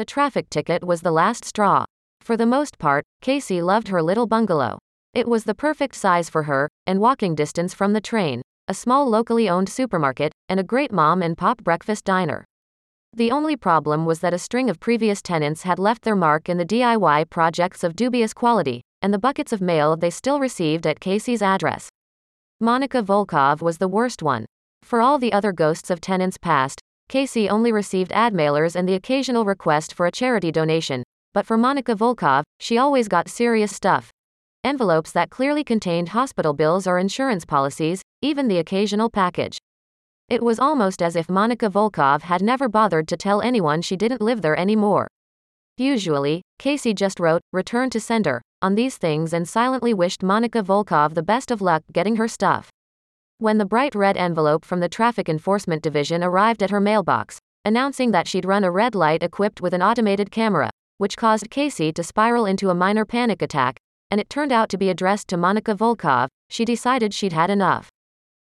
The traffic ticket was the last straw. For the most part, Casey loved her little bungalow. It was the perfect size for her, and walking distance from the train, a small locally owned supermarket, and a great mom and pop breakfast diner. The only problem was that a string of previous tenants had left their mark in the DIY projects of dubious quality, and the buckets of mail they still received at Casey's address. Monica Volkov was the worst one. For all the other ghosts of tenants past, Casey only received ad mailers and the occasional request for a charity donation, but for Monica Volkov, she always got serious stuff. Envelopes that clearly contained hospital bills or insurance policies, even the occasional package. It was almost as if Monica Volkov had never bothered to tell anyone she didn't live there anymore. Usually, Casey just wrote, return to sender, on these things and silently wished Monica Volkov the best of luck getting her stuff. When the bright red envelope from the Traffic Enforcement Division arrived at her mailbox, announcing that she'd run a red light equipped with an automated camera, which caused Casey to spiral into a minor panic attack, and it turned out to be addressed to Monica Volkov, she decided she'd had enough.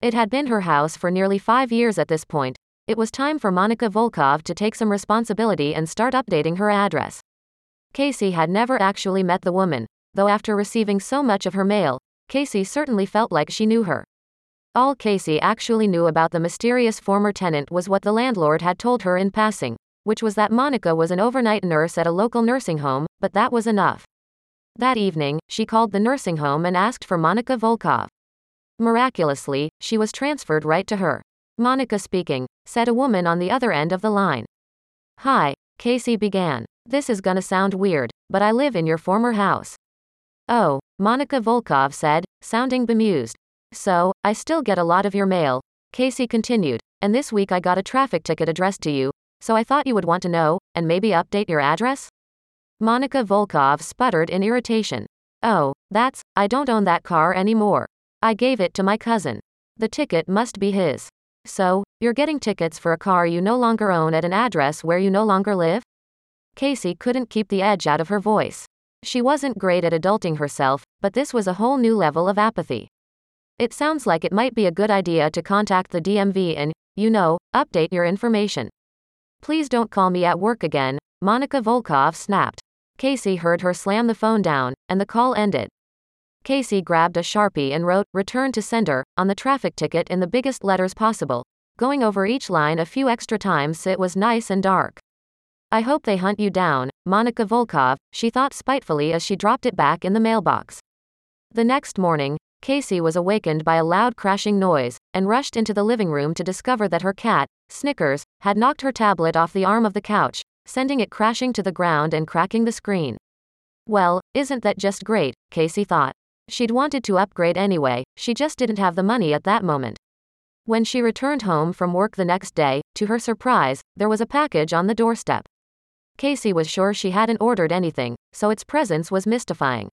It had been her house for nearly five years at this point. It was time for Monica Volkov to take some responsibility and start updating her address. Casey had never actually met the woman, though after receiving so much of her mail, Casey certainly felt like she knew her. All Casey actually knew about the mysterious former tenant was what the landlord had told her in passing, which was that Monica was an overnight nurse at a local nursing home, but that was enough. That evening, she called the nursing home and asked for Monica Volkov. Miraculously, she was transferred right to her. Monica speaking, said a woman on the other end of the line. Hi, Casey began. This is gonna sound weird, but I live in your former house. Oh, Monica Volkov said, sounding bemused. So, I still get a lot of your mail, Casey continued, and this week I got a traffic ticket addressed to you, so I thought you would want to know, and maybe update your address? Monica Volkov sputtered in irritation. Oh, that's, I don't own that car anymore. I gave it to my cousin. The ticket must be his. So, you're getting tickets for a car you no longer own at an address where you no longer live? Casey couldn't keep the edge out of her voice. She wasn't great at adulting herself, but this was a whole new level of apathy. It sounds like it might be a good idea to contact the DMV and, you know, update your information. Please don't call me at work again, Monica Volkov snapped. Casey heard her slam the phone down, and the call ended. Casey grabbed a sharpie and wrote, Return to sender, on the traffic ticket in the biggest letters possible, going over each line a few extra times so it was nice and dark. I hope they hunt you down, Monica Volkov, she thought spitefully as she dropped it back in the mailbox. The next morning, Casey was awakened by a loud crashing noise, and rushed into the living room to discover that her cat, Snickers, had knocked her tablet off the arm of the couch, sending it crashing to the ground and cracking the screen. Well, isn't that just great, Casey thought. She'd wanted to upgrade anyway, she just didn't have the money at that moment. When she returned home from work the next day, to her surprise, there was a package on the doorstep. Casey was sure she hadn't ordered anything, so its presence was mystifying.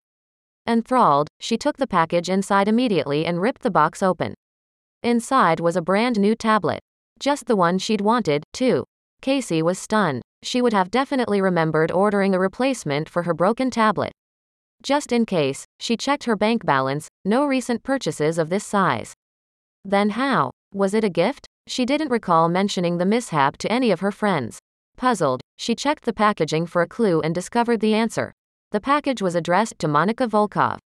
Enthralled, she took the package inside immediately and ripped the box open. Inside was a brand new tablet. Just the one she'd wanted, too. Casey was stunned. She would have definitely remembered ordering a replacement for her broken tablet. Just in case, she checked her bank balance, no recent purchases of this size. Then how? Was it a gift? She didn't recall mentioning the mishap to any of her friends. Puzzled, she checked the packaging for a clue and discovered the answer. The package was addressed to Monica Volkov.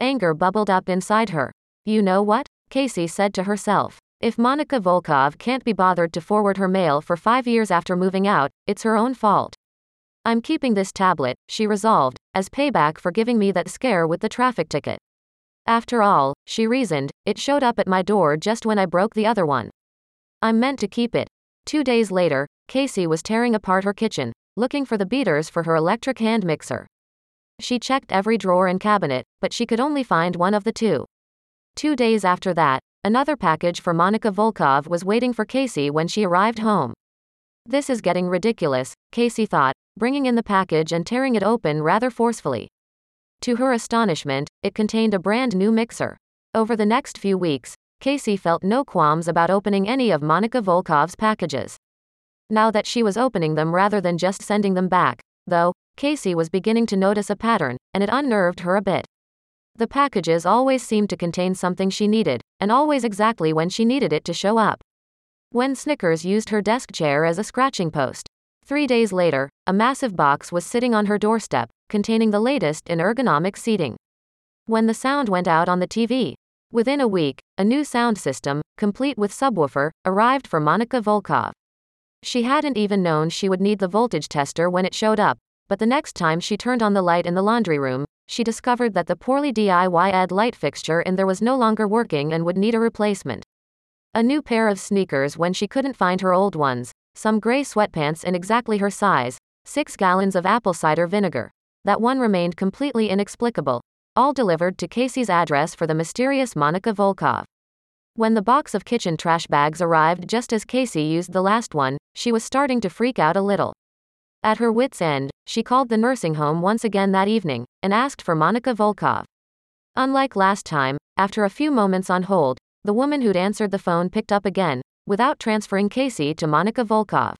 Anger bubbled up inside her. You know what? Casey said to herself. If Monica Volkov can't be bothered to forward her mail for five years after moving out, it's her own fault. I'm keeping this tablet, she resolved, as payback for giving me that scare with the traffic ticket. After all, she reasoned, it showed up at my door just when I broke the other one. I'm meant to keep it. Two days later, Casey was tearing apart her kitchen, looking for the beaters for her electric hand mixer. She checked every drawer and cabinet, but she could only find one of the two. Two days after that, another package for Monica Volkov was waiting for Casey when she arrived home. This is getting ridiculous, Casey thought, bringing in the package and tearing it open rather forcefully. To her astonishment, it contained a brand new mixer. Over the next few weeks, Casey felt no qualms about opening any of Monica Volkov's packages. Now that she was opening them rather than just sending them back, though, Casey was beginning to notice a pattern, and it unnerved her a bit. The packages always seemed to contain something she needed, and always exactly when she needed it to show up. When Snickers used her desk chair as a scratching post, Three days later, a massive box was sitting on her doorstep, containing the latest in ergonomic seating. When the sound went out on the TV, within a week, a new sound system, complete with subwoofer, arrived for Monica Volkov. She hadn't even known she would need the voltage tester when it showed up, but the next time she turned on the light in the laundry room, she discovered that the poorly DIYed light fixture in there was no longer working and would need a replacement. A new pair of sneakers when she couldn't find her old ones, some gray sweatpants in exactly her size, six gallons of apple cider vinegar. That one remained completely inexplicable. All delivered to Casey's address for the mysterious Monica Volkov. When the box of kitchen trash bags arrived just as Casey used the last one, she was starting to freak out a little. At her wits' end, she called the nursing home once again that evening and asked for Monica Volkov. Unlike last time, after a few moments on hold, the woman who'd answered the phone picked up again, without transferring Casey to Monica Volkov.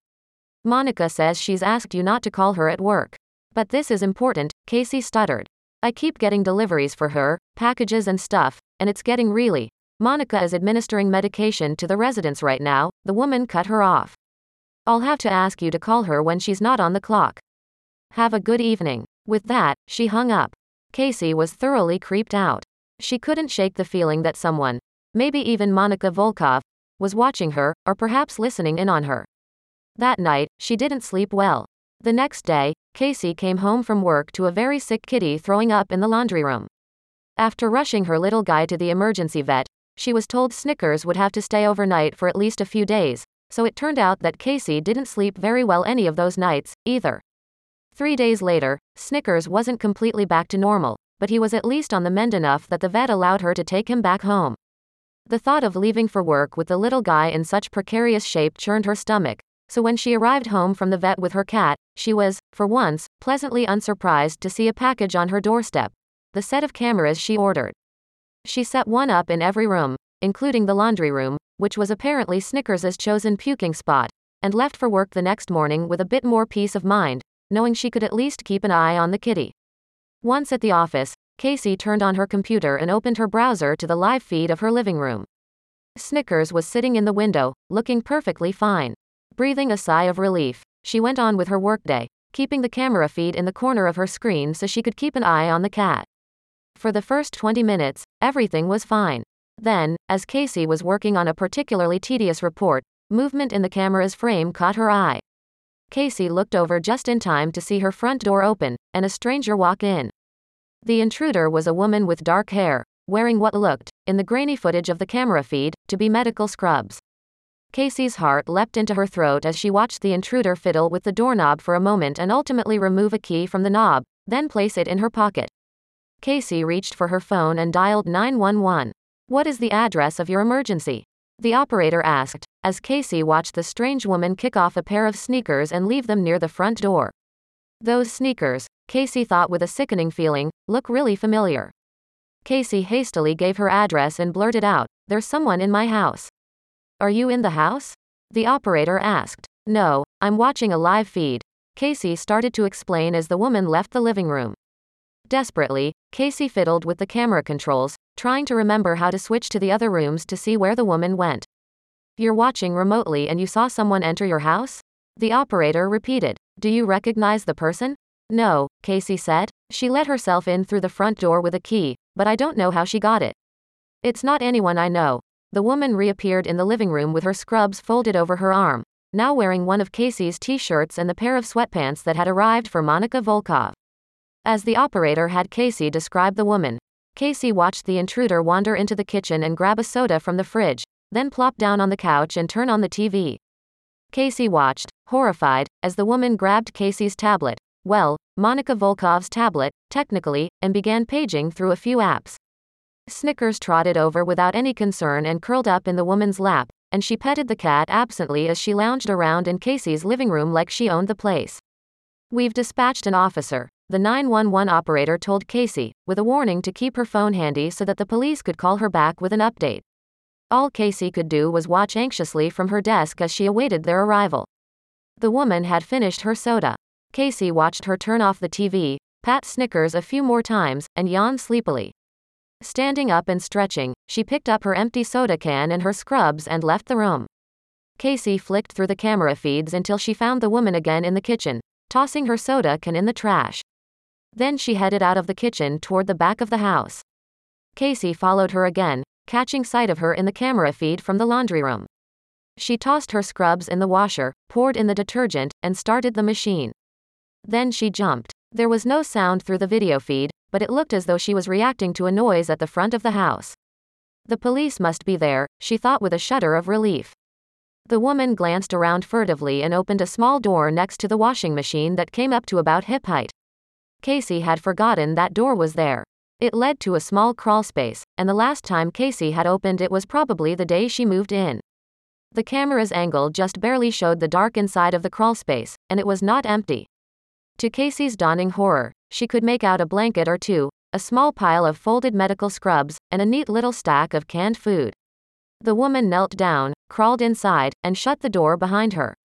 Monica says she's asked you not to call her at work. But this is important, Casey stuttered. I keep getting deliveries for her, packages and stuff, and it's getting really. Monica is administering medication to the residents right now, the woman cut her off. I'll have to ask you to call her when she's not on the clock. Have a good evening. With that, she hung up. Casey was thoroughly creeped out. She couldn't shake the feeling that someone, maybe even Monica Volkov, was watching her, or perhaps listening in on her. That night, she didn't sleep well. The next day, Casey came home from work to a very sick kitty throwing up in the laundry room. After rushing her little guy to the emergency vet, she was told Snickers would have to stay overnight for at least a few days, so it turned out that Casey didn't sleep very well any of those nights, either. Three days later, Snickers wasn't completely back to normal, but he was at least on the mend enough that the vet allowed her to take him back home. The thought of leaving for work with the little guy in such precarious shape churned her stomach, so when she arrived home from the vet with her cat, she was, for once, pleasantly unsurprised to see a package on her doorstep the set of cameras she ordered. She set one up in every room, including the laundry room, which was apparently Snickers's chosen puking spot, and left for work the next morning with a bit more peace of mind, knowing she could at least keep an eye on the kitty. Once at the office, Casey turned on her computer and opened her browser to the live feed of her living room. Snickers was sitting in the window, looking perfectly fine. Breathing a sigh of relief, she went on with her workday, keeping the camera feed in the corner of her screen so she could keep an eye on the cat. For the first 20 minutes, everything was fine. Then, as Casey was working on a particularly tedious report, movement in the camera's frame caught her eye. Casey looked over just in time to see her front door open, and a stranger walk in. The intruder was a woman with dark hair, wearing what looked, in the grainy footage of the camera feed, to be medical scrubs. Casey's heart leapt into her throat as she watched the intruder fiddle with the doorknob for a moment and ultimately remove a key from the knob, then place it in her pocket. Casey reached for her phone and dialed 911. What is the address of your emergency? The operator asked, as Casey watched the strange woman kick off a pair of sneakers and leave them near the front door. Those sneakers, Casey thought with a sickening feeling, look really familiar. Casey hastily gave her address and blurted out, There's someone in my house. Are you in the house? The operator asked. No, I'm watching a live feed. Casey started to explain as the woman left the living room. Desperately, Casey fiddled with the camera controls, trying to remember how to switch to the other rooms to see where the woman went. You're watching remotely and you saw someone enter your house? The operator repeated. Do you recognize the person? No, Casey said. She let herself in through the front door with a key, but I don't know how she got it. It's not anyone I know. The woman reappeared in the living room with her scrubs folded over her arm, now wearing one of Casey's t shirts and the pair of sweatpants that had arrived for Monica Volkov. As the operator had Casey describe the woman, Casey watched the intruder wander into the kitchen and grab a soda from the fridge, then plop down on the couch and turn on the TV. Casey watched, horrified, as the woman grabbed Casey's tablet, well, Monica Volkov's tablet, technically, and began paging through a few apps. Snickers trotted over without any concern and curled up in the woman's lap, and she petted the cat absently as she lounged around in Casey's living room like she owned the place. We've dispatched an officer, the 911 operator told Casey, with a warning to keep her phone handy so that the police could call her back with an update. All Casey could do was watch anxiously from her desk as she awaited their arrival. The woman had finished her soda. Casey watched her turn off the TV, pat Snickers a few more times, and yawn sleepily. Standing up and stretching, she picked up her empty soda can and her scrubs and left the room. Casey flicked through the camera feeds until she found the woman again in the kitchen, tossing her soda can in the trash. Then she headed out of the kitchen toward the back of the house. Casey followed her again, catching sight of her in the camera feed from the laundry room. She tossed her scrubs in the washer, poured in the detergent, and started the machine. Then she jumped. There was no sound through the video feed, but it looked as though she was reacting to a noise at the front of the house. The police must be there, she thought with a shudder of relief. The woman glanced around furtively and opened a small door next to the washing machine that came up to about hip height. Casey had forgotten that door was there. It led to a small crawl space, and the last time Casey had opened it was probably the day she moved in. The camera's angle just barely showed the dark inside of the crawl space, and it was not empty. To Casey's dawning horror, she could make out a blanket or two, a small pile of folded medical scrubs, and a neat little stack of canned food. The woman knelt down, crawled inside, and shut the door behind her.